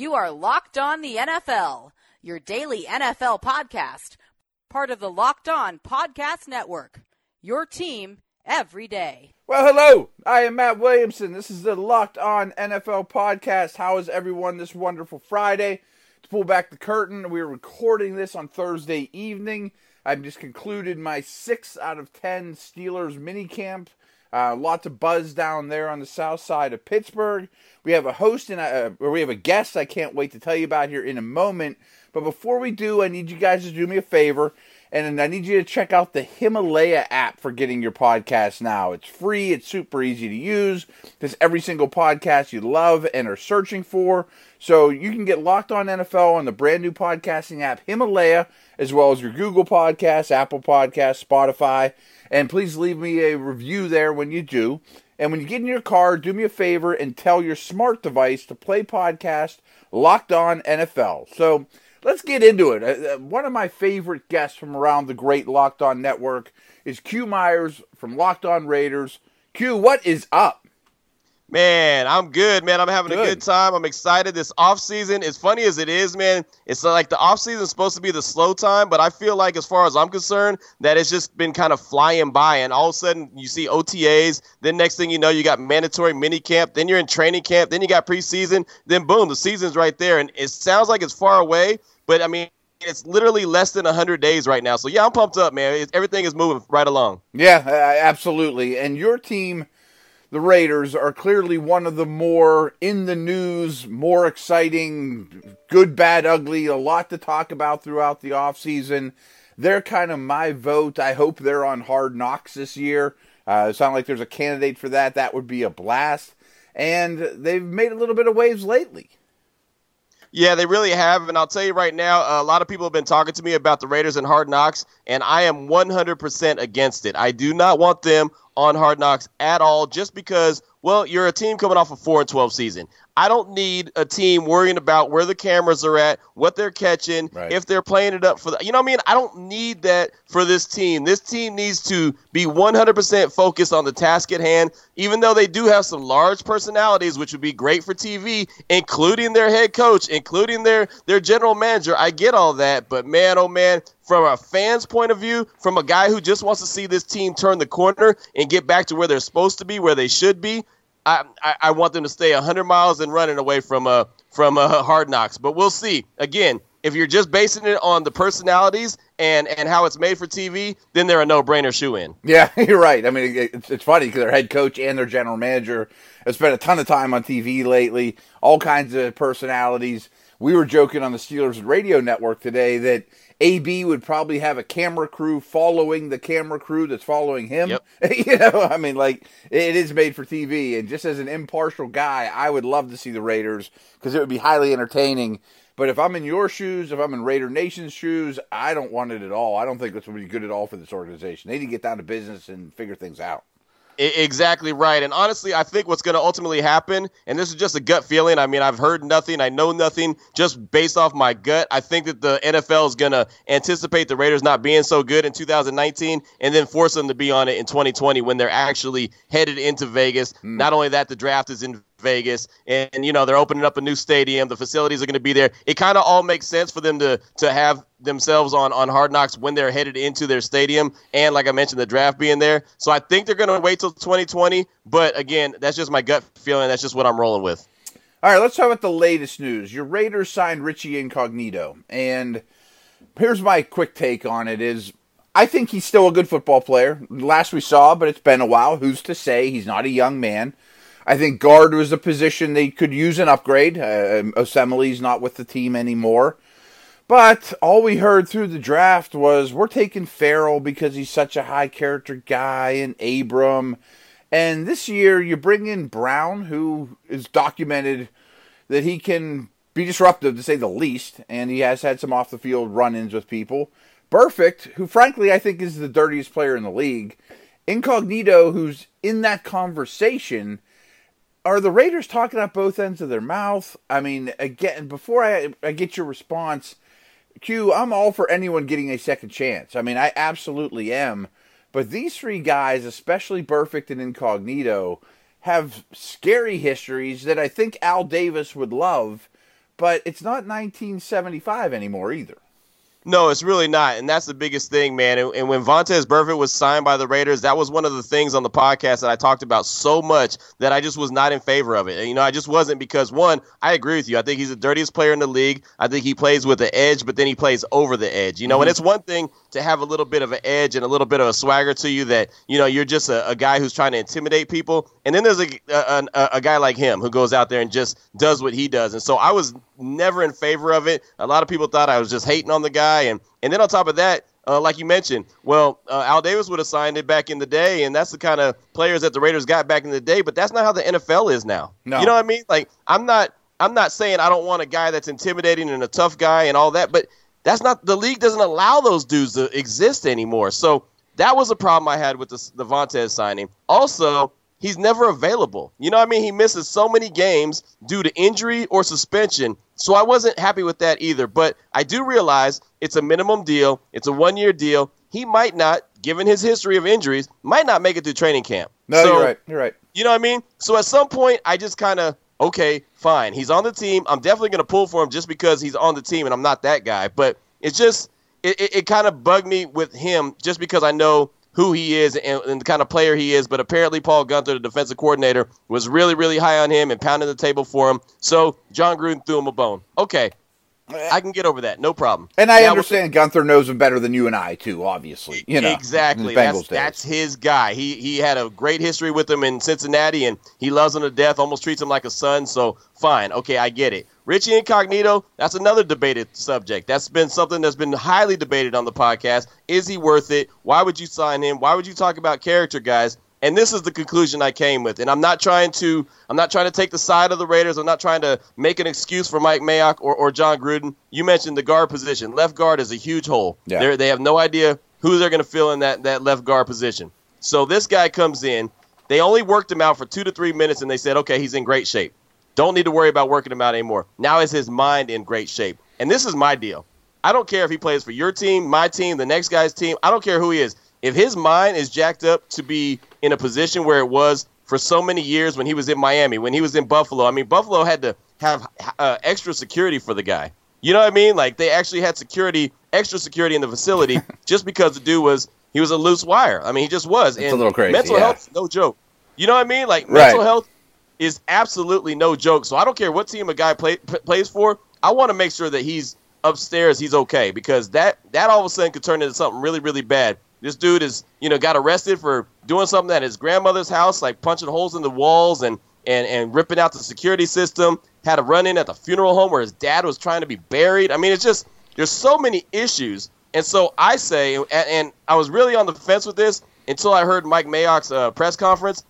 You are Locked On the NFL, your daily NFL podcast, part of the Locked On Podcast Network. Your team every day. Well, hello. I am Matt Williamson. This is the Locked On NFL podcast. How is everyone this wonderful Friday? To pull back the curtain, we're recording this on Thursday evening. I've just concluded my six out of ten Steelers mini camp. Uh, lots of buzz down there on the south side of Pittsburgh. We have a host and a, or we have a guest I can't wait to tell you about here in a moment. But before we do, I need you guys to do me a favor, and I need you to check out the Himalaya app for getting your podcast now. It's free, it's super easy to use. There's every single podcast you love and are searching for. So you can get locked on NFL on the brand new podcasting app Himalaya, as well as your Google Podcasts, Apple Podcasts, Spotify. And please leave me a review there when you do. And when you get in your car, do me a favor and tell your smart device to play podcast Locked On NFL. So let's get into it. Uh, uh, one of my favorite guests from around the great Locked On network is Q Myers from Locked On Raiders. Q, what is up? Man, I'm good, man. I'm having good. a good time. I'm excited. This off season, as funny as it is, man, it's like the off season is supposed to be the slow time, but I feel like, as far as I'm concerned, that it's just been kind of flying by. And all of a sudden, you see OTAs. Then next thing you know, you got mandatory mini camp. Then you're in training camp. Then you got preseason. Then boom, the season's right there. And it sounds like it's far away, but I mean, it's literally less than 100 days right now. So yeah, I'm pumped up, man. It's, everything is moving right along. Yeah, absolutely. And your team the Raiders are clearly one of the more in the news, more exciting, good, bad, ugly, a lot to talk about throughout the offseason. They're kind of my vote. I hope they're on hard knocks this year. Uh, it sounds like there's a candidate for that. That would be a blast. And they've made a little bit of waves lately. Yeah, they really have. And I'll tell you right now, a lot of people have been talking to me about the Raiders and Hard Knocks, and I am 100% against it. I do not want them on Hard Knocks at all just because, well, you're a team coming off a 4 and 12 season. I don't need a team worrying about where the cameras are at, what they're catching, right. if they're playing it up for the. You know what I mean? I don't need that for this team. This team needs to be 100% focused on the task at hand, even though they do have some large personalities, which would be great for TV, including their head coach, including their, their general manager. I get all that, but man, oh man, from a fan's point of view, from a guy who just wants to see this team turn the corner and get back to where they're supposed to be, where they should be, I, I, want them to stay 100 miles and running away from uh, from uh, Hard Knocks. But we'll see. Again, if you're just basing it on the personalities and and how it's made for TV, then they're a no-brainer shoe in. Yeah, you're right. I mean, it's, it's funny because their head coach and their general manager have spent a ton of time on TV lately. All kinds of personalities. We were joking on the Steelers radio network today that AB would probably have a camera crew following the camera crew that's following him. Yep. you know, I mean, like it is made for TV, and just as an impartial guy, I would love to see the Raiders because it would be highly entertaining. But if I'm in your shoes, if I'm in Raider Nation's shoes, I don't want it at all. I don't think this would be good at all for this organization. They need to get down to business and figure things out. Exactly right. And honestly, I think what's going to ultimately happen, and this is just a gut feeling. I mean, I've heard nothing, I know nothing, just based off my gut. I think that the NFL is going to anticipate the Raiders not being so good in 2019 and then force them to be on it in 2020 when they're actually headed into Vegas. Mm. Not only that, the draft is in Vegas, and you know they're opening up a new stadium. The facilities are going to be there. It kind of all makes sense for them to to have themselves on on Hard Knocks when they're headed into their stadium, and like I mentioned, the draft being there. So I think they're going to wait till 2020. But again, that's just my gut feeling. That's just what I'm rolling with. All right, let's talk about the latest news. Your Raiders signed Richie Incognito, and here's my quick take on it: is I think he's still a good football player. Last we saw, but it's been a while. Who's to say he's not a young man? I think guard was a position they could use an upgrade. Uh, Osemele's not with the team anymore. But all we heard through the draft was we're taking Ferrell because he's such a high character guy and Abram. And this year you bring in Brown, who is documented that he can be disruptive to say the least, and he has had some off the field run ins with people. Burfict, who frankly I think is the dirtiest player in the league. Incognito, who's in that conversation are the Raiders talking out both ends of their mouth? I mean, again, before I, I get your response, Q, I'm all for anyone getting a second chance. I mean, I absolutely am. But these three guys, especially Burfict and Incognito, have scary histories that I think Al Davis would love. but it's not 1975 anymore either. No, it's really not, and that's the biggest thing, man. And, and, when Vontaze Burfict was signed by the Raiders, that was one of the things on the podcast that I talked about so much that I just was not in favor of it. And, you know, I just wasn't because one, I agree with you. I think he's the dirtiest player in the league. I think he plays with the edge, but then he plays over the edge. You know, mm-hmm. and it's one thing to have a little bit of an edge and a little bit of a swagger to you that you know you're just a, a guy who's trying to intimidate people, and then there's a, a, a guy like him who goes out there and just does what he does. And so I was never in favor of it. A lot of people thought I was just hating on the guy, and and then on top of that, uh, like you mentioned, well, uh, Al Davis would have signed it back in the day, and that's the kind of players that the Raiders got back in the day. But that's not how the NFL is now. No. You know what I mean? Like I'm not. I'm not saying I don't want a guy that's intimidating and a tough guy and all that, but that's not the league doesn't allow those dudes to exist anymore. So that was a problem I had with the, the Vontaze signing. Also, he's never available. You know what I mean? He misses so many games due to injury or suspension. So I wasn't happy with that either. But I do realize it's a minimum deal, it's a one year deal. He might not, given his history of injuries, might not make it through training camp. No, so, you're right. You're right. You know what I mean? So at some point, I just kind of, okay, fine. He's on the team. I'm definitely going to pull for him just because he's on the team and I'm not that guy. But it's just, it, it, it kind of bugged me with him just because I know who he is and, and, the kind of player he is. But apparently, Paul Guenther, the defensive coordinator, was really, really high on him and pounding the table for him. So Jon Gruden threw him a bone. Okay. I can get over that, no problem. And I now, understand Guenther knows him better than you and I too. Obviously, you know exactly. That's, that's his guy. He he had a great history with him in Cincinnati, and he loves him to death. Almost treats him like a son. So fine, okay, I get it. Richie Incognito, that's another debated subject. That's been something that's been highly debated on the podcast. Is he worth it? Why would you sign him? Why would you talk about character guys? And this is the conclusion I came with. And I'm not trying to I'm not trying to take the side of the Raiders. I'm not trying to make an excuse for Mike Mayock or, or Jon Gruden. You mentioned the guard position. Left guard is a huge hole. Yeah. They're, they have no idea who they're going to fill in that, that left guard position. So this guy comes in. They only worked him out for two to three minutes, and they said, okay, he's in great shape. Don't need to worry about working him out anymore. Now is his mind in great shape? And this is my deal. I don't care if he plays for your team, my team, the next guy's team. I don't care who he is. If his mind is jacked up to be in a position where it was for so many years when he was in Miami, when he was in Buffalo, I mean, Buffalo had to have uh, extra security for the guy. You know what I mean? Like they actually had security, extra security in the facility just because the dude was he was a loose wire. I mean, he just was. It's and a little crazy. Mental yeah. health, no joke. You know what I mean? Like right. mental health is absolutely no joke. So I don't care what team a guy play, p- plays for. I want to make sure that he's upstairs, he's okay because that that all of a sudden could turn into something really really bad. This dude is you know got arrested for doing something at his grandmother's house, like punching holes in the walls and and and ripping out the security system. Had a run in at the funeral home where his dad was trying to be buried. I mean, it's just there's so many issues. And so I say, and, and I was really on the fence with this until I heard Mike Mayock's uh, press conference.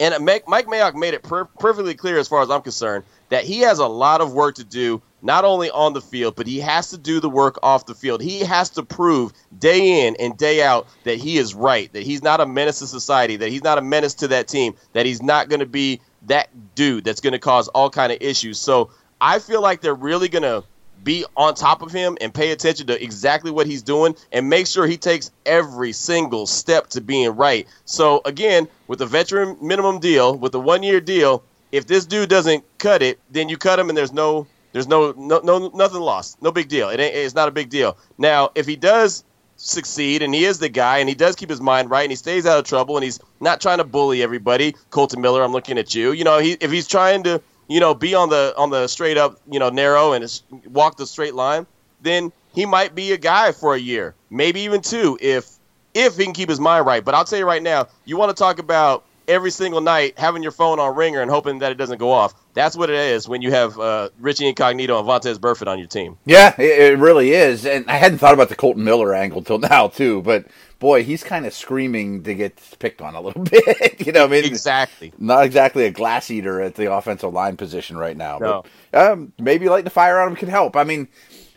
And Mike Mayock made it per- perfectly clear, as far as I'm concerned, that he has a lot of work to do, not only on the field, but he has to do the work off the field. He has to prove day in and day out that he is right, that he's not a menace to society, that he's not a menace to that team, that he's not going to be that dude that's going to cause all kind of issues. So I feel like they're really going to be on top of him and pay attention to exactly what he's doing and make sure he takes every single step to being right. So again, with the veteran minimum deal, with the one year deal, if this dude doesn't cut it, then you cut him and there's no there's no no, no nothing lost. No big deal. It ain't, it's not a big deal. Now, if he does succeed and he is the guy and he does keep his mind right and he stays out of trouble and he's not trying to bully everybody, Colton Miller, I'm looking at you. You know, he if he's trying to you know, be on the on the straight up, you know, narrow and walk the straight line, then he might be a guy for a year, maybe even two, if if he can keep his mind right. But I'll tell you right now, you want to talk about every single night having your phone on ringer and hoping that it doesn't go off. That's what it is when you have uh, Richie Incognito and Vontaze Burfict on your team. Yeah, it, really is. And I hadn't thought about the Colton Miller angle till now too, but boy, he's kind of screaming to get picked on a little bit. you know, I mean, exactly. Not exactly a glass eater at the offensive line position right now. No. But um, maybe lighting the fire on him could help. I mean,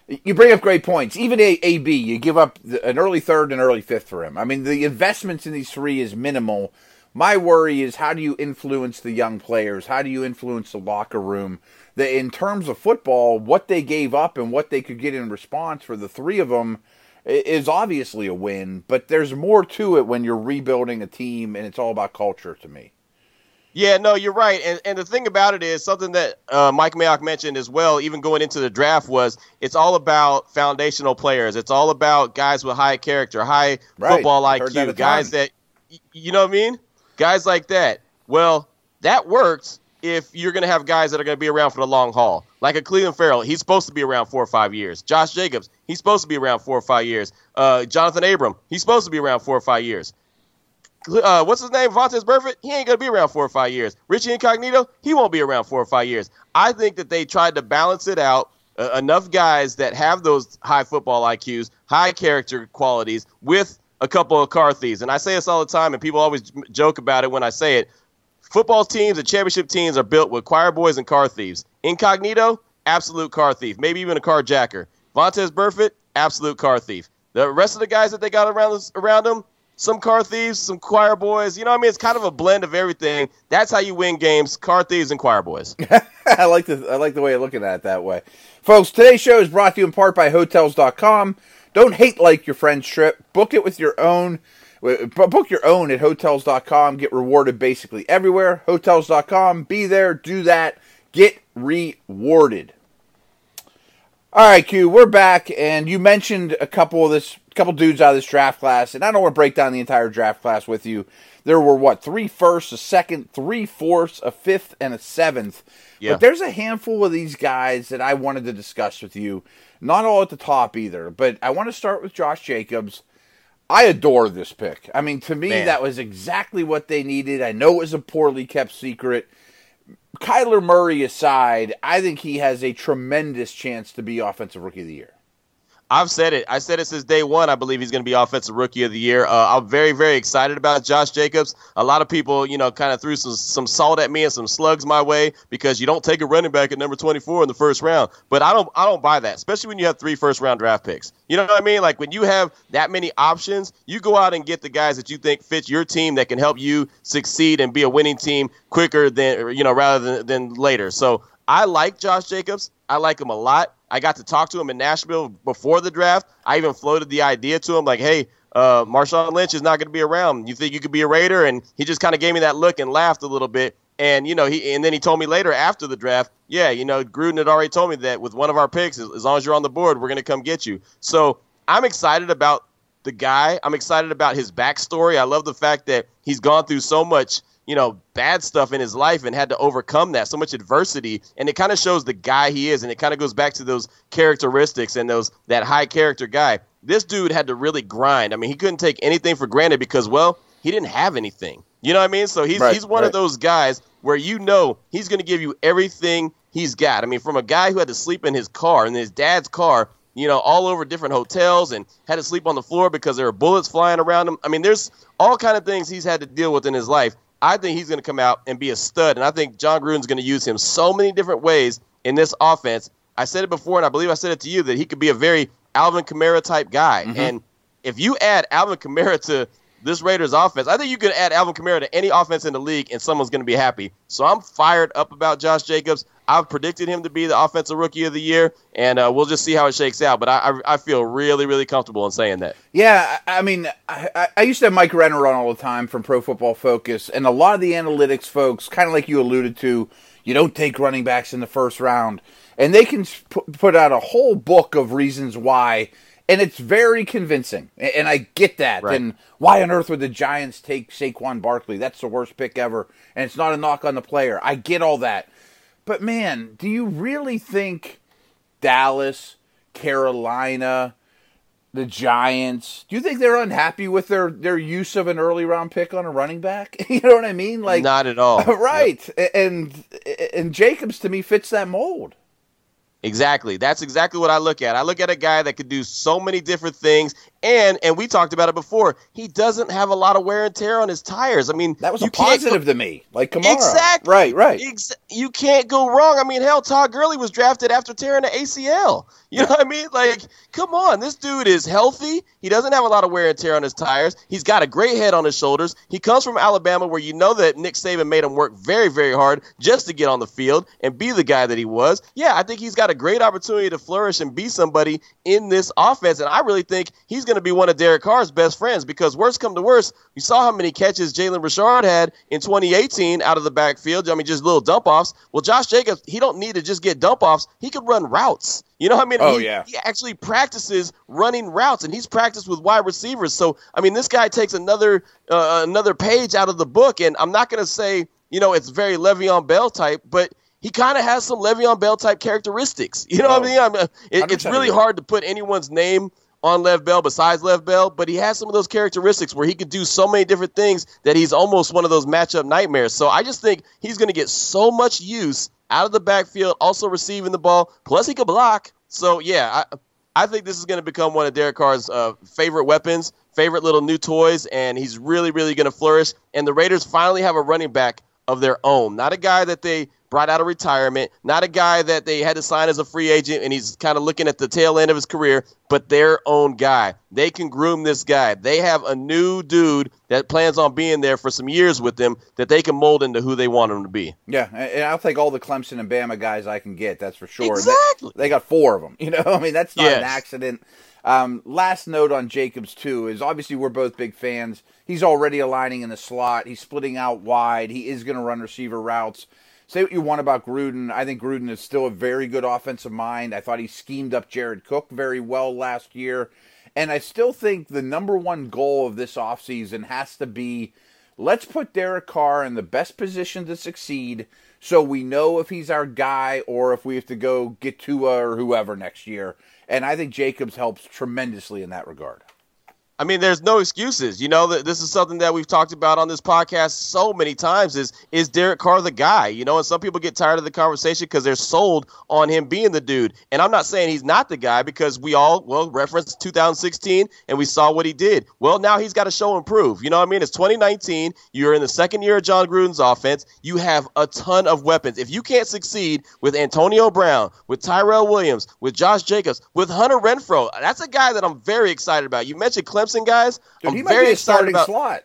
you bring up great points. Even a- AB, you give up an early third and early fifth for him. I mean, the investments in these three is minimal. My worry is how do you influence the young players? How do you influence the locker room? That in terms of football, what they gave up and what they could get in response for the three of them is obviously a win, but there's more to it when you're rebuilding a team and it's all about culture to me. Yeah, no, you're right. And, and the thing about it is something that uh, Mike Mayock mentioned as well, even going into the draft, was it's all about foundational players. It's all about guys with high character, high right. football IQ, that guys that, you know what I mean? Guys like that. Well, that works if you're going to have guys that are going to be around for the long haul. Like a Clelin Ferrell, he's supposed to be around four or five years. Josh Jacobs, he's supposed to be around four or five years. Uh, Johnathan Abram, he's supposed to be around four or five years. Uh, what's his name? Vontaze Burfict, he ain't going to be around four or five years. Richie Incognito, he won't be around four or five years. I think that they tried to balance it out. Uh, enough guys that have those high football IQs, high character qualities, with a couple of car thieves. And I say this all the time, and people always joke about it when I say it. Football teams and championship teams are built with choir boys and car thieves. Incognito, absolute car thief, maybe even a car jacker. Vontaze Burfict, absolute car thief. The rest of the guys that they got around around them, some car thieves, some choir boys. You know what I mean? It's kind of a blend of everything. That's how you win games: car thieves and choir boys. I like the I like the way of looking at it that way, folks. Today's show is brought to you in part by Hotels.com. Don't hate like your friend's trip. Book it with your own Book your own at hotels.com. Get rewarded basically everywhere. Hotels.com. Be there. Do that. Get rewarded. All right, Q, we're back, and you mentioned a couple of this, couple dudes out of this draft class, and I don't want to break down the entire draft class with you. There were what three firsts, a second, three fourths, a fifth, and a seventh. Yeah. But there's a handful of these guys that I wanted to discuss with you. Not all at the top either, but I want to start with Josh Jacobs. I adore this pick. I mean, to me, Man. that was exactly what they needed. I know it was a poorly kept secret. Kyler Murray aside, I think he has a tremendous chance to be Offensive Rookie of the Year. I've said it. I said it since day one. I believe he's going to be Offensive Rookie of the Year. Uh, I'm very, very excited about Josh Jacobs. A lot of people, you know, kind of threw some, some salt at me and some slugs my way because you don't take a running back at number 24 in the first round. But I don't, I don't buy that, especially when you have three first round draft picks. You know what I mean? Like when you have that many options, you go out and get the guys that you think fit your team that can help you succeed and be a winning team quicker than, you know, rather than, than later. So I like Josh Jacobs. I like him a lot. I got to talk to him in Nashville before the draft. I even floated the idea to him, like, hey, uh, Marshawn Lynch is not going to be around. You think you could be a Raider? And he just kind of gave me that look and laughed a little bit. And you know, he and then he told me later after the draft, yeah, you know, Gruden had already told me that with one of our picks, as long as you're on the board, we're going to come get you. So I'm excited about the guy. I'm excited about his backstory. I love the fact that he's gone through so much you know, bad stuff in his life and had to overcome that, so much adversity. And it kind of shows the guy he is. And it kind of goes back to those characteristics and those that high character guy. This dude had to really grind. I mean, he couldn't take anything for granted because, well, he didn't have anything. You know what I mean? So he's right, he's one right. of those guys where you know he's going to give you everything he's got. I mean, from a guy who had to sleep in his car, in his dad's car, you know, all over different hotels and had to sleep on the floor because there were bullets flying around him. I mean, there's all kind of things he's had to deal with in his life. I think he's going to come out and be a stud. And I think Jon Gruden's going to use him so many different ways in this offense. I said it before, and I believe I said it to you that he could be a very Alvin Kamara type guy. Mm-hmm. And if you add Alvin Kamara to this Raiders offense, I think you could add Alvin Kamara to any offense in the league, and someone's going to be happy. So I'm fired up about Josh Jacobs. I've predicted him to be the offensive rookie of the year, and uh, we'll just see how it shakes out. But I, I, I, feel really, really comfortable in saying that. Yeah, I mean, I, I used to have Mike Renner on all the time from Pro Football Focus, and a lot of the analytics folks, kind of like you alluded to, you don't take running backs in the first round, and they can put out a whole book of reasons why. And it's very convincing, and I get that. Right. And why on earth would the Giants take Saquon Barkley? That's the worst pick ever, and it's not a knock on the player. I get all that but man, do you really think Dallas, Carolina, the Giants, do you think they're unhappy with their their use of an early round pick on a running back? you know what I mean? Like not at all. right. Yep. And and Jacobs to me fits that mold. Exactly. That's exactly what I look at. I look at a guy that could do so many different things and and we talked about it before. He doesn't have a lot of wear and tear on his tires. I mean, that was a positive to me, like Kamara. Exactly. Right. Right. Ex- you can't go wrong. I mean, hell, Todd Gurley was drafted after tearing the ACL. You know what I mean? Like, come on, this dude is healthy. He doesn't have a lot of wear and tear on his tires. He's got a great head on his shoulders. He comes from Alabama, where you know that Nick Saban made him work very, very hard just to get on the field and be the guy that he was. Yeah, I think he's got a great opportunity to flourish and be somebody in this offense, and I really think he's going to be one of Derek Carr's best friends because worst come to worst, you saw how many catches Jalen Richard had in 2018 out of the backfield. I mean, just little dump offs. Well, Josh Jacobs, he don't need to just get dump offs. He could run routes. You know what I mean? Oh, he, yeah. He actually practices running routes, and he's practiced with wide receivers. So, I mean, this guy takes another uh, another page out of the book, and I'm not going to say, you know, it's very Le'Veon Bell type, but – he kind of has some Le'Veon Bell type characteristics. You know oh, what I mean? I mean it, it's really hard to put anyone's name on Lev Bell besides Lev Bell, but he has some of those characteristics where he could do so many different things that he's almost one of those matchup nightmares. So I just think he's going to get so much use out of the backfield, also receiving the ball. Plus, he could block. So yeah, I, I think this is going to become one of Derek Carr's uh, favorite weapons, favorite little new toys, and he's really, really going to flourish. And the Raiders finally have a running back of their own, not a guy that they brought out of retirement, not a guy that they had to sign as a free agent and he's kind of looking at the tail end of his career, but their own guy. They can groom this guy. They have a new dude that plans on being there for some years with them that they can mold into who they want him to be. Yeah, and I'll take all the Clemson and Bama guys I can get, that's for sure. Exactly. They, they got four of them, you know? I mean, that's not yes. an accident. Um, last note on Jacobs, too, is obviously we're both big fans. He's already aligning in the slot. He's splitting out wide. He is going to run receiver routes say what you want about Gruden. I think Gruden is still a very good offensive mind. I thought he schemed up Jared Cook very well last year. And I still think the number one goal of this offseason has to be let's put Derek Carr in the best position to succeed so we know if he's our guy or if we have to go get Tua or whoever next year. And I think Jacobs helps tremendously in that regard. I mean, there's no excuses. You know, this is something that we've talked about on this podcast so many times. Is is Derek Carr the guy? You know, and some people get tired of the conversation because they're sold on him being the dude. And I'm not saying he's not the guy because we all well referenced 2016 and we saw what he did. Well, now he's got to show and prove. You know what I mean? It's 2019. You're in the second year of Jon Gruden's offense. You have a ton of weapons. If you can't succeed with Antonio Brown, with Tyrell Williams, with Josh Jacobs, with Hunter Renfrow, that's a guy that I'm very excited about. You mentioned Clemson Clemson guys. Dude, I'm he very excited about slot.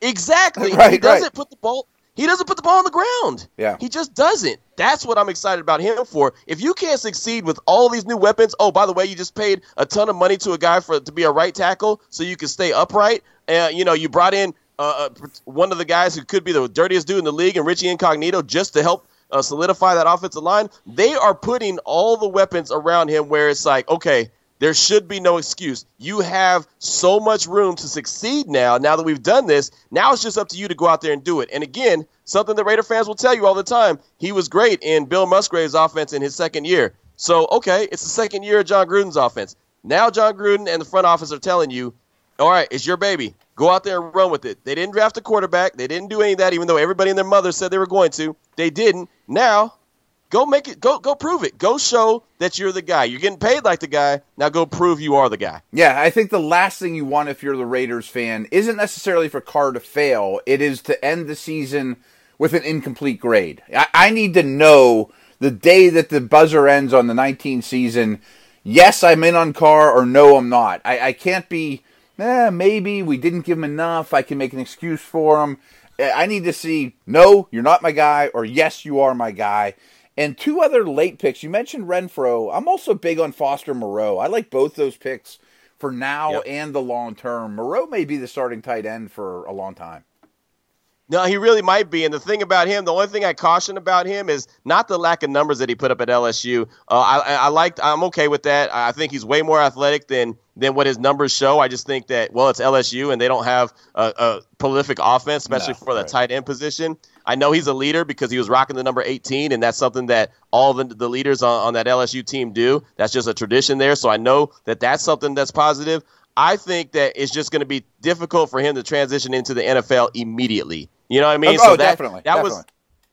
Exactly. right, he doesn't right. put the ball. He doesn't put the ball on the ground. Yeah. He just doesn't. That's what I'm excited about him for. If you can't succeed with all these new weapons, oh, by the way, you just paid a ton of money to a guy for to be a right tackle so you can stay upright. And uh, you know, you brought in uh, uh, one of the guys who could be the dirtiest dude in the league and Richie Incognito just to help uh, solidify that offensive line. They are putting all the weapons around him where it's like, okay, there should be no excuse. You have so much room to succeed now. Now that we've done this, now it's just up to you to go out there and do it. And again, something that Raider fans will tell you all the time he was great in Bill Musgrave's offense in his second year. So, okay, it's the second year of Jon Gruden's offense. Now, Jon Gruden and the front office are telling you, all right, it's your baby. Go out there and run with it. They didn't draft a quarterback. They didn't do any of that, even though everybody and their mother said they were going to. They didn't. Now, Go make it. Go go prove it. Go show that you're the guy. You're getting paid like the guy. Now go prove you are the guy. Yeah, I think the last thing you want if you're the Raiders fan isn't necessarily for Carr to fail. It is to end the season with an incomplete grade. I, I need to know the day that the buzzer ends on the 19 season. Yes, I'm in on Carr, or no, I'm not. I, I can't be. Eh, maybe we didn't give him enough. I can make an excuse for him. I need to see no, you're not my guy, or yes, you are my guy. And two other late picks. You mentioned Renfrow. I'm also big on Foster Moreau. I like both those picks for now yep. and the long term. Moreau may be the starting tight end for a long time. No, he really might be. And the thing about him, the only thing I caution about him is not the lack of numbers that he put up at LSU. Uh, I, I liked, I'm okay with that. I think he's way more athletic than than what his numbers show. I just think that well, it's LSU and they don't have a, a prolific offense, especially no, for the right. tight end position. I know he's a leader because he was rocking the number 18, and that's something that all the, the leaders on, on that LSU team do. That's just a tradition there. So I know that that's something that's positive. I think that it's just going to be difficult for him to transition into the NFL immediately. You know what I mean? Oh, so that, definitely. That definitely. was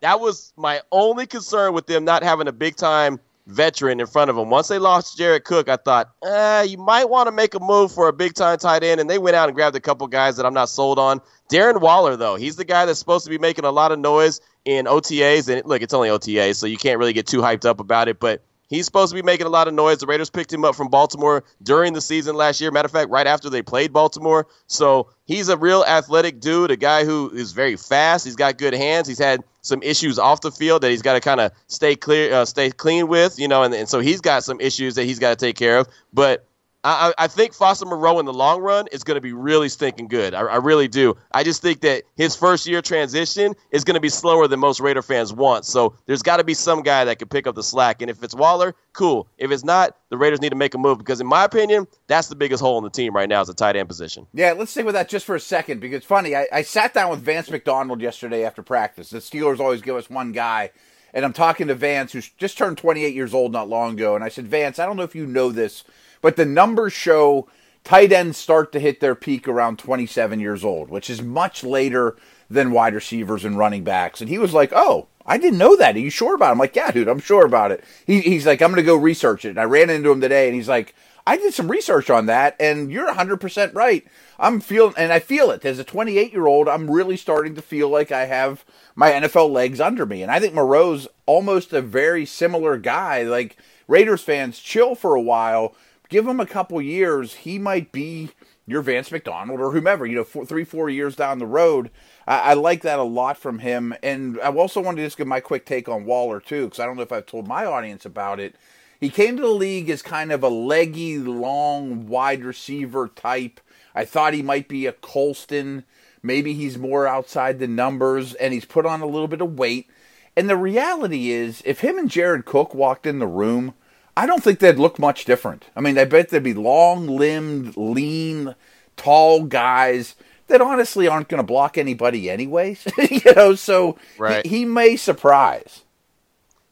that was my only concern with them not having a big time veteran in front of them. Once they lost Jared Cook, I thought, eh, you might want to make a move for a big time tight end. And they went out and grabbed a couple guys that I'm not sold on. Darren Waller, though, he's the guy that's supposed to be making a lot of noise in OTAs. And look, it's only OTAs, so you can't really get too hyped up about it. But He's supposed to be making a lot of noise. The Raiders picked him up from Baltimore during the season last year. Matter of fact, right after they played Baltimore. So he's a real athletic dude, a guy who is very fast. He's got good hands. He's had some issues off the field that he's got to kind of stay clear, uh, stay clean with, you know, and, and so he's got some issues that he's got to take care of. But I, I think Foster Moreau in the long run is going to be really stinking good. I, I, really do. I just think that his first year transition is going to be slower than most Raider fans want. So there's got to be some guy that can pick up the slack. And if it's Waller, cool. If it's not, the Raiders need to make a move because, in my opinion, that's the biggest hole in the team right now is the tight end position. Yeah, let's stick with that just for a second because funny. I, I sat down with Vance McDonald yesterday after practice. The Steelers always give us one guy. And I'm talking to Vance, who's just turned 28 years old not long ago. And I said, Vance, I don't know if you know this but the numbers show tight ends start to hit their peak around 27 years old, which is much later than wide receivers and running backs. And he was like, "Oh, I didn't know that. Are you sure about it?" I'm like, "Yeah, dude, I'm sure about it." He, he's like, "I'm going to go research it." And I ran into him today, and he's like, "I did some research on that, and you're 100 percent right. I'm feeling, and I feel it as a 28 year old. I'm really starting to feel like I have my NFL legs under me, and I think Moreau's almost a very similar guy. Like Raiders fans, chill for a while." Give him a couple years, he might be your Vance McDonald or whomever, you know, four, three, four years down the road. I, I, like that a lot from him. And I also wanted to just give my quick take on Waller, too, because I don't know if I've told my audience about it. He came to the league as kind of a leggy, long, wide receiver type. I thought he might be a Colston. Maybe he's more outside the numbers, and he's put on a little bit of weight. And the reality is, if him and Jared Cook walked in the room – I don't think they'd look much different. I mean, I bet they'd be long limbed, lean, tall guys that honestly aren't going to block anybody anyways. you know, so right. he, he, may surprise.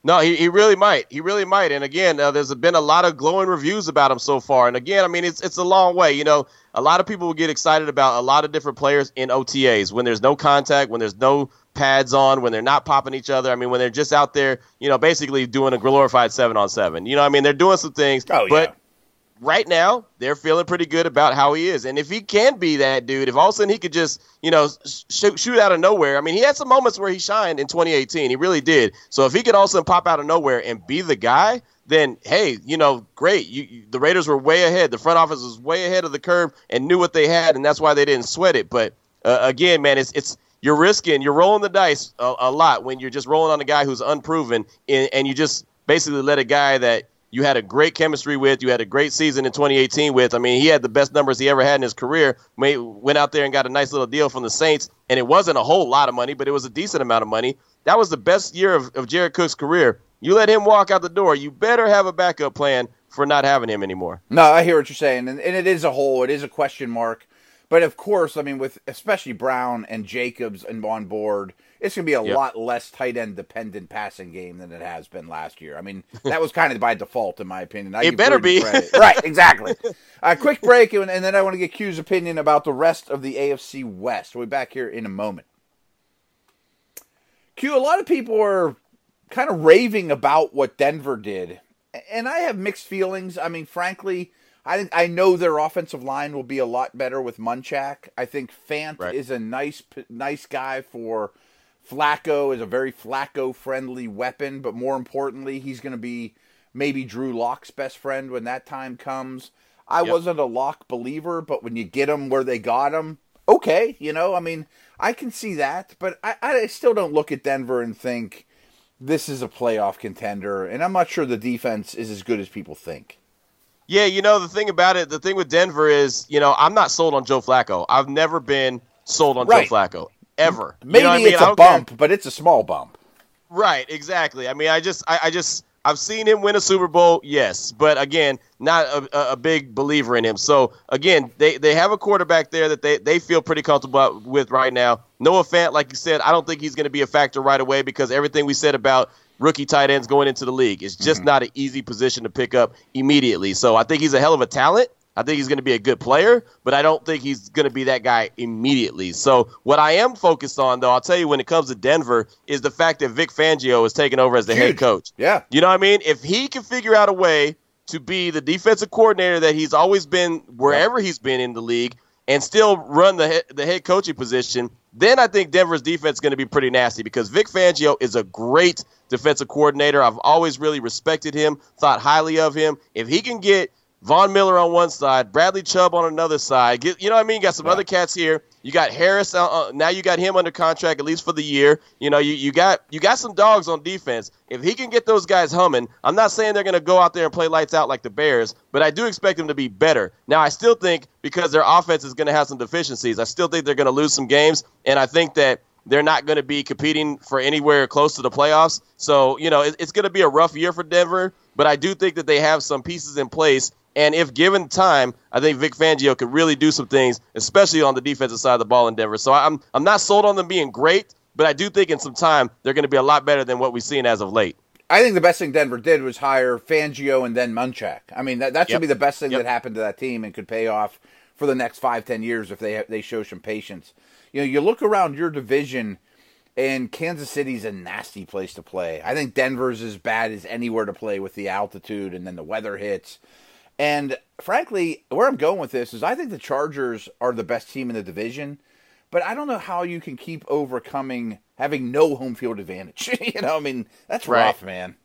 No, he, he really might. He really might. And again, uh, there's been a lot of glowing reviews about him so far. And again, I mean, it's it's a long way. You know, a lot of people will get excited about a lot of different players in OTAs when there's no contact, when there's no pads on, when they're not popping each other. I mean, when they're just out there, you know, basically doing a glorified seven on seven. You know, I mean, they're doing some things. Oh, but yeah. Right now, they're feeling pretty good about how he is. And if he can be that dude, if all of a sudden he could just, you know, shoot, shoot out of nowhere. I mean, he had some moments where he shined in 2018. He really did. So if he could also pop out of nowhere and be the guy, then hey, you know, great. You, you, the Raiders were way ahead. The front office was way ahead of the curve and knew what they had, and that's why they didn't sweat it. But uh, again, man, it's it's you're risking, you're rolling the dice a, a lot when you're just rolling on a guy who's unproven, and, and you just basically let a guy that you had a great chemistry with, you had a great season in 2018 with. I mean, he had the best numbers he ever had in his career. Went out there and got a nice little deal from the Saints, and it wasn't a whole lot of money, but it was a decent amount of money. That was the best year of, of Jared Cook's career. You let him walk out the door, you better have a backup plan for not having him anymore. No, I hear what you're saying, and, and it is a hole. It is a question mark. But of course, I mean, with especially Brown and Jacobs and on board, it's going to be a yep. lot less tight end dependent passing game than it has been last year. I mean, that was kind of by default, in my opinion. I it better be right, exactly. A uh, quick break, and, and, then I want to get Q's opinion about the rest of the AFC West. We'll be back here in a moment. Q, a lot of people are kind of raving about what Denver did, and I have mixed feelings. I mean, frankly I I know their offensive line will be a lot better with Munchak. I think Fant right. is a nice nice guy for Flacco is a very Flacco friendly weapon, but more importantly, he's going to be maybe Drew Lock's best friend when that time comes. I yep. wasn't a Lock believer, but when you get him where they got him, okay, you know, I mean, I can see that, but I, I still don't look at Denver and think this is a playoff contender, and I'm not sure the defense is as good as people think. Yeah, you know the thing about it, the thing with Denver is, you know, I'm not sold on Joe Flacco. I've never been sold on right. Joe Flacco ever. Maybe you know it's I mean? a bump, care. but it's a small bump. Right, exactly. I mean, I just, I, I, just, I've seen him win a Super Bowl, yes, but again, not a, a, big believer in him. So again, they they have a quarterback there that they they feel pretty comfortable with right now. Noah Fant, like you said, I don't think he's going to be a factor right away because everything we said about rookie tight ends going into the league. It's just mm-hmm. not an easy position to pick up immediately. So I think he's a hell of a talent. I think he's going to be a good player, but I don't think he's going to be that guy immediately. So what I am focused on, though, I'll tell you when it comes to Denver, is the fact that Vic Fangio is taking over as the Huge. head coach. Yeah, you know what I mean. If he can figure out a way to be the defensive coordinator that he's always been wherever yeah. he's been in the league, and still run the the head coaching position, then I think Denver's defense is going to be pretty nasty because Vic Fangio is a great defensive coordinator. I've always really respected him, thought highly of him. If he can get Von Miller on one side, Bradley Chubb on another side, get, you know what I mean? Got some yeah. other cats here. You got Harris. Uh, uh, now you got him under contract at least for the year. You know, you, you got you got some dogs on defense. If he can get those guys humming, I'm not saying they're going to go out there and play lights out like the Bears, but I do expect them to be better. Now, I still think because their offense is going to have some deficiencies, I still think they're going to lose some games, and I think that they're not going to be competing for anywhere close to the playoffs. So, you know, it, it's going to be a rough year for Denver, but I do think that they have some pieces in place. And if given time, I think Vic Fangio could really do some things, especially on the defensive side of the ball in Denver. So I'm I'm not sold on them being great, but I do think in some time they're going to be a lot better than what we've seen as of late. I think the best thing Denver did was hire Fangio and then Munchak. I mean, that, that should yep. be the best thing yep. that happened to that team and could pay off for the next five, ten years if they they show some patience. You know, you look around your division, and Kansas City's a nasty place to play. I think Denver's as bad as anywhere to play with the altitude and then the weather hits. And frankly, where I'm going with this is I think the Chargers are the best team in the division, but I don't know how you can keep overcoming having no home field advantage. you know, I mean, that's right. rough, man.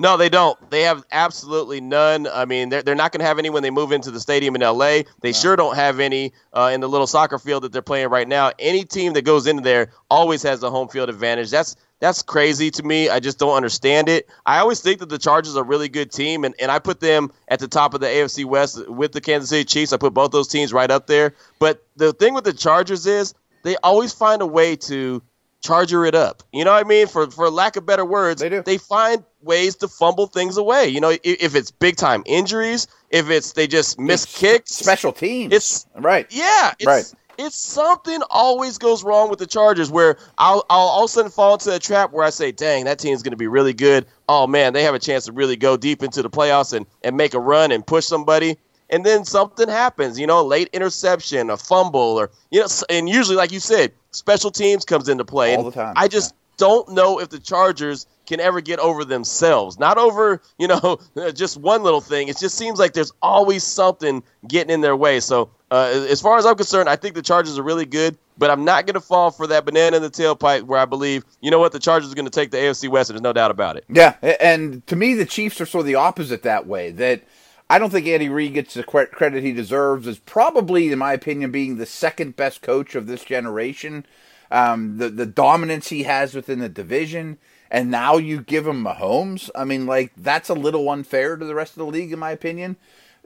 No, they don't. They have absolutely none. I mean, they're, they're not going to have any when they move into the stadium in LA. They no. sure don't have any uh, in the little soccer field that they're playing right now. Any team that goes into there always has the home field advantage. That's that's crazy to me. I just don't understand it. I always think that the Chargers are a really good team, and, and I put them at the top of the AFC West with the Kansas City Chiefs. I put both those teams right up there. But the thing with the Chargers is they always find a way to charger it up. You know what I mean? For for lack of better words, they, do. they find ways to fumble things away. You know, if, if it's big time injuries, if it's they just miss it's kicks, special teams. It's right. Yeah, it's, right. It's something always goes wrong with the Chargers where I'll, I'll all of a sudden fall into a trap where I say, dang, that team's going to be really good. Oh, man, they have a chance to really go deep into the playoffs and, and make a run and push somebody and then something happens, you know, late interception, a fumble, or you know, and usually, like you said, special teams comes into play. All the time. I just yeah. don't know if the Chargers can ever get over themselves. Not over, you know, just one little thing. It just seems like there's always something getting in their way. So, uh, as far as I'm concerned, I think the Chargers are really good, but I'm not going to fall for that banana in the tailpipe where I believe, you know what, the Chargers are going to take the AFC West, and there's no doubt about it. Yeah, and to me, the Chiefs are sort of the opposite that way. That I don't think Andy Reid gets the credit he deserves. As probably, in my opinion, being the second best coach of this generation. Um, the the dominance he has within the division, and now you give him Mahomes. I mean, like that's a little unfair to the rest of the league, in my opinion.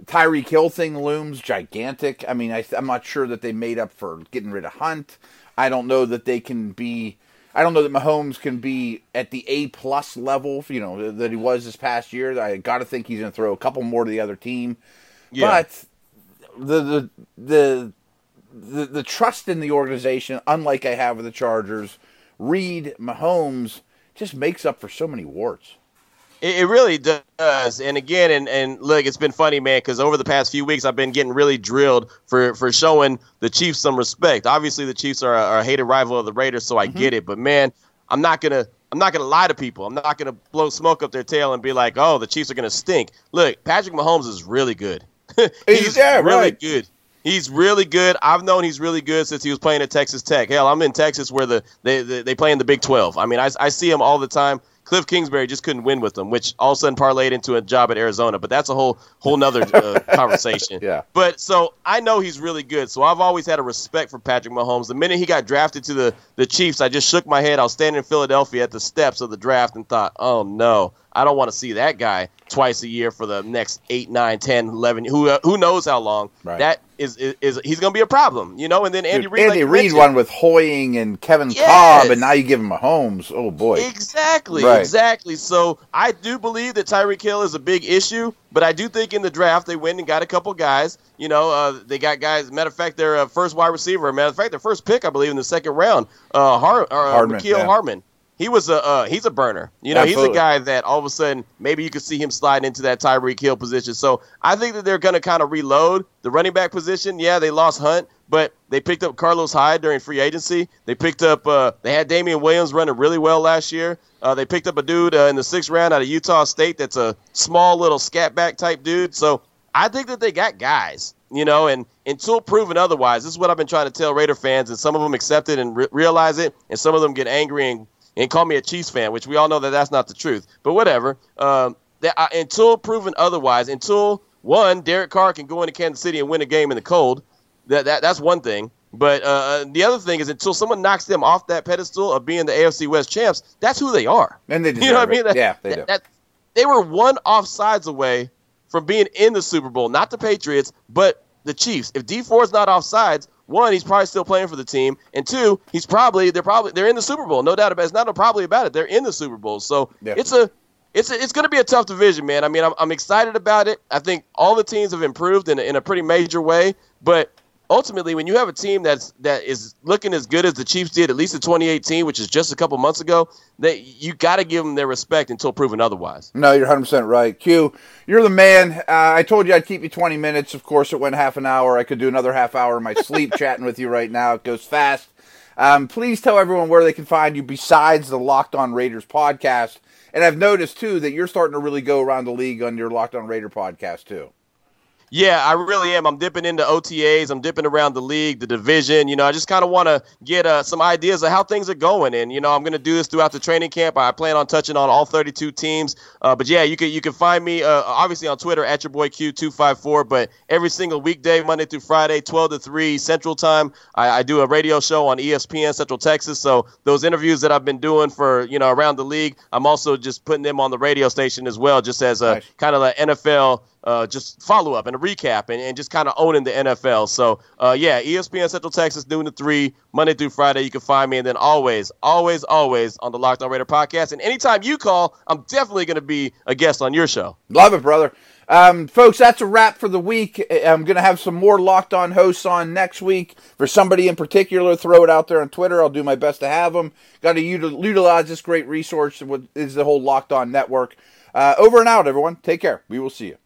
Tyreek Hill thing looms gigantic. I mean, I, I'm not sure that they made up for getting rid of Hunt. I don't know that they can be I don't know that Mahomes can be at the A plus level, you know, that he was this past year. I got to think he's going to throw a couple more to the other team. Yeah. But the, the the the the trust in the organization, unlike I have with the Chargers, Reid Mahomes just makes up for so many warts. It, it really does. And again, and, and look, it's been funny, man, because over the past few weeks, I've been getting really drilled for, for showing the Chiefs some respect. Obviously, the Chiefs are a, are a hated rival of the Raiders, so I mm-hmm. get it. But man, I'm not gonna I'm not gonna lie to people. I'm not gonna blow smoke up their tail and be like, oh, the Chiefs are gonna stink. Look, Patrick Mahomes is really good. he's yeah, really right. good. He's really good. I've known he's really good since he was playing at Texas Tech. Hell, I'm in Texas where the they they, they play in the Big 12. I mean, I, I see him all the time. Cliff Kingsbury just couldn't win with them, which all of a sudden parlayed into a job at Arizona. But that's a whole whole nother uh, conversation. Yeah. But so I know he's really good. So I've always had a respect for Patrick Mahomes. The minute he got drafted to the the Chiefs, I just shook my head. I was standing in Philadelphia at the steps of the draft and thought, oh no, I don't want to see that guy twice a year for the next 8, 9, 10, 11, who, uh, who knows how long. Right. That is, is, is he's going to be a problem, you know? And then Andy Reid. Andy like Reid won with Hoying and Kevin yes. Kolb, and now you give him Mahomes. Oh, boy. Exactly, right. exactly. So I do believe that Tyreek Hill is a big issue, but I do think in the draft they went and got a couple guys. You know, uh, they got guys. Matter of fact, their uh, first wide receiver. Matter of fact, their first pick, I believe, in the second round, uh, Har- uh, Hardman, yeah. Hardman he was a uh, he's a burner. You know, Absolutely. he's a guy that all of a sudden maybe you could see him slide into that Tyreek Hill position. So I think that they're going to kind of reload the running back position. Yeah, they lost Hunt, but they picked up Carlos Hyde during free agency. They picked up uh, they had Damien Williams running really well last year. Uh, they picked up a dude uh, in the sixth round out of Utah State that's a small little scat back type dude. So I think that they got guys. You know, and until proven otherwise, this is what I've been trying to tell Raider fans, and some of them accept it and re- realize it, and some of them get angry and and call me a Chiefs fan, which we all know that that's not the truth. But whatever. Um, that, uh, until proven otherwise, until one Derek Carr can go into Kansas City and win a game in the cold, that, that that's one thing. But uh, the other thing is, until someone knocks them off that pedestal of being the AFC West champs, that's who they are. And they you know what I mean? That, yeah, they that, do. That, they were one offsides away from being in the Super Bowl. Not the Patriots, but the Chiefs. If Dee Ford is not offsides, one, he's probably still playing for the team, and two, he's probably they're probably they're in the Super Bowl. No doubt about it. It's not a probably about it. They're in the Super Bowl. So Yeah. it's a it's a, it's going to be a tough division, man. I mean, I'm, I'm excited about it. I think all the teams have improved in a, in a pretty major way, but ultimately, when you have a team that's that is looking as good as the Chiefs did, at least in 2018, which is just a couple months ago, that you got to give them their respect until proven otherwise. No, you're 100% right. Q, you're the man. Uh, I told you I'd keep you 20 minutes. Of course, it went half an hour. I could do another half hour in my sleep chatting with you right now. It goes fast. Um, please tell everyone where they can find you besides the Locked On Raiders podcast. And I've noticed, too, that you're starting to really go around the league on your Locked On Raider podcast, too. Yeah, I really am. I'm dipping into OTAs. I'm dipping around the league, the division. You know, I just kind of want to get uh, some ideas of how things are going. And you know, I'm going to do this throughout the training camp. I plan on touching on all 32 teams. Uh, but yeah, you can you can find me uh, obviously on Twitter at your boy Q254. But every single weekday, Monday through Friday, 12 to 3 Central Time, I, I do a radio show on ESPN Central Texas. So those interviews that I've been doing for you know around the league, I'm also just putting them on the radio station as well, just as a Nice. kind of an NFL uh, just follow up and a recap and, and just kind of owning the NFL. So, uh, yeah, ESPN Central Texas, noon to 3, Monday through Friday. You can find me. And then always, always, always on the Locked On Raider podcast. And anytime you call, I'm definitely going to be a guest on your show. Love it, brother. Um, folks, that's a wrap for the week. I'm going to have some more locked on hosts on next week. For somebody in particular, throw it out there on Twitter. I'll do my best to have them. Got to util- utilize this great resource, is the whole locked on network. Uh, over and out, everyone. Take care. We will see you.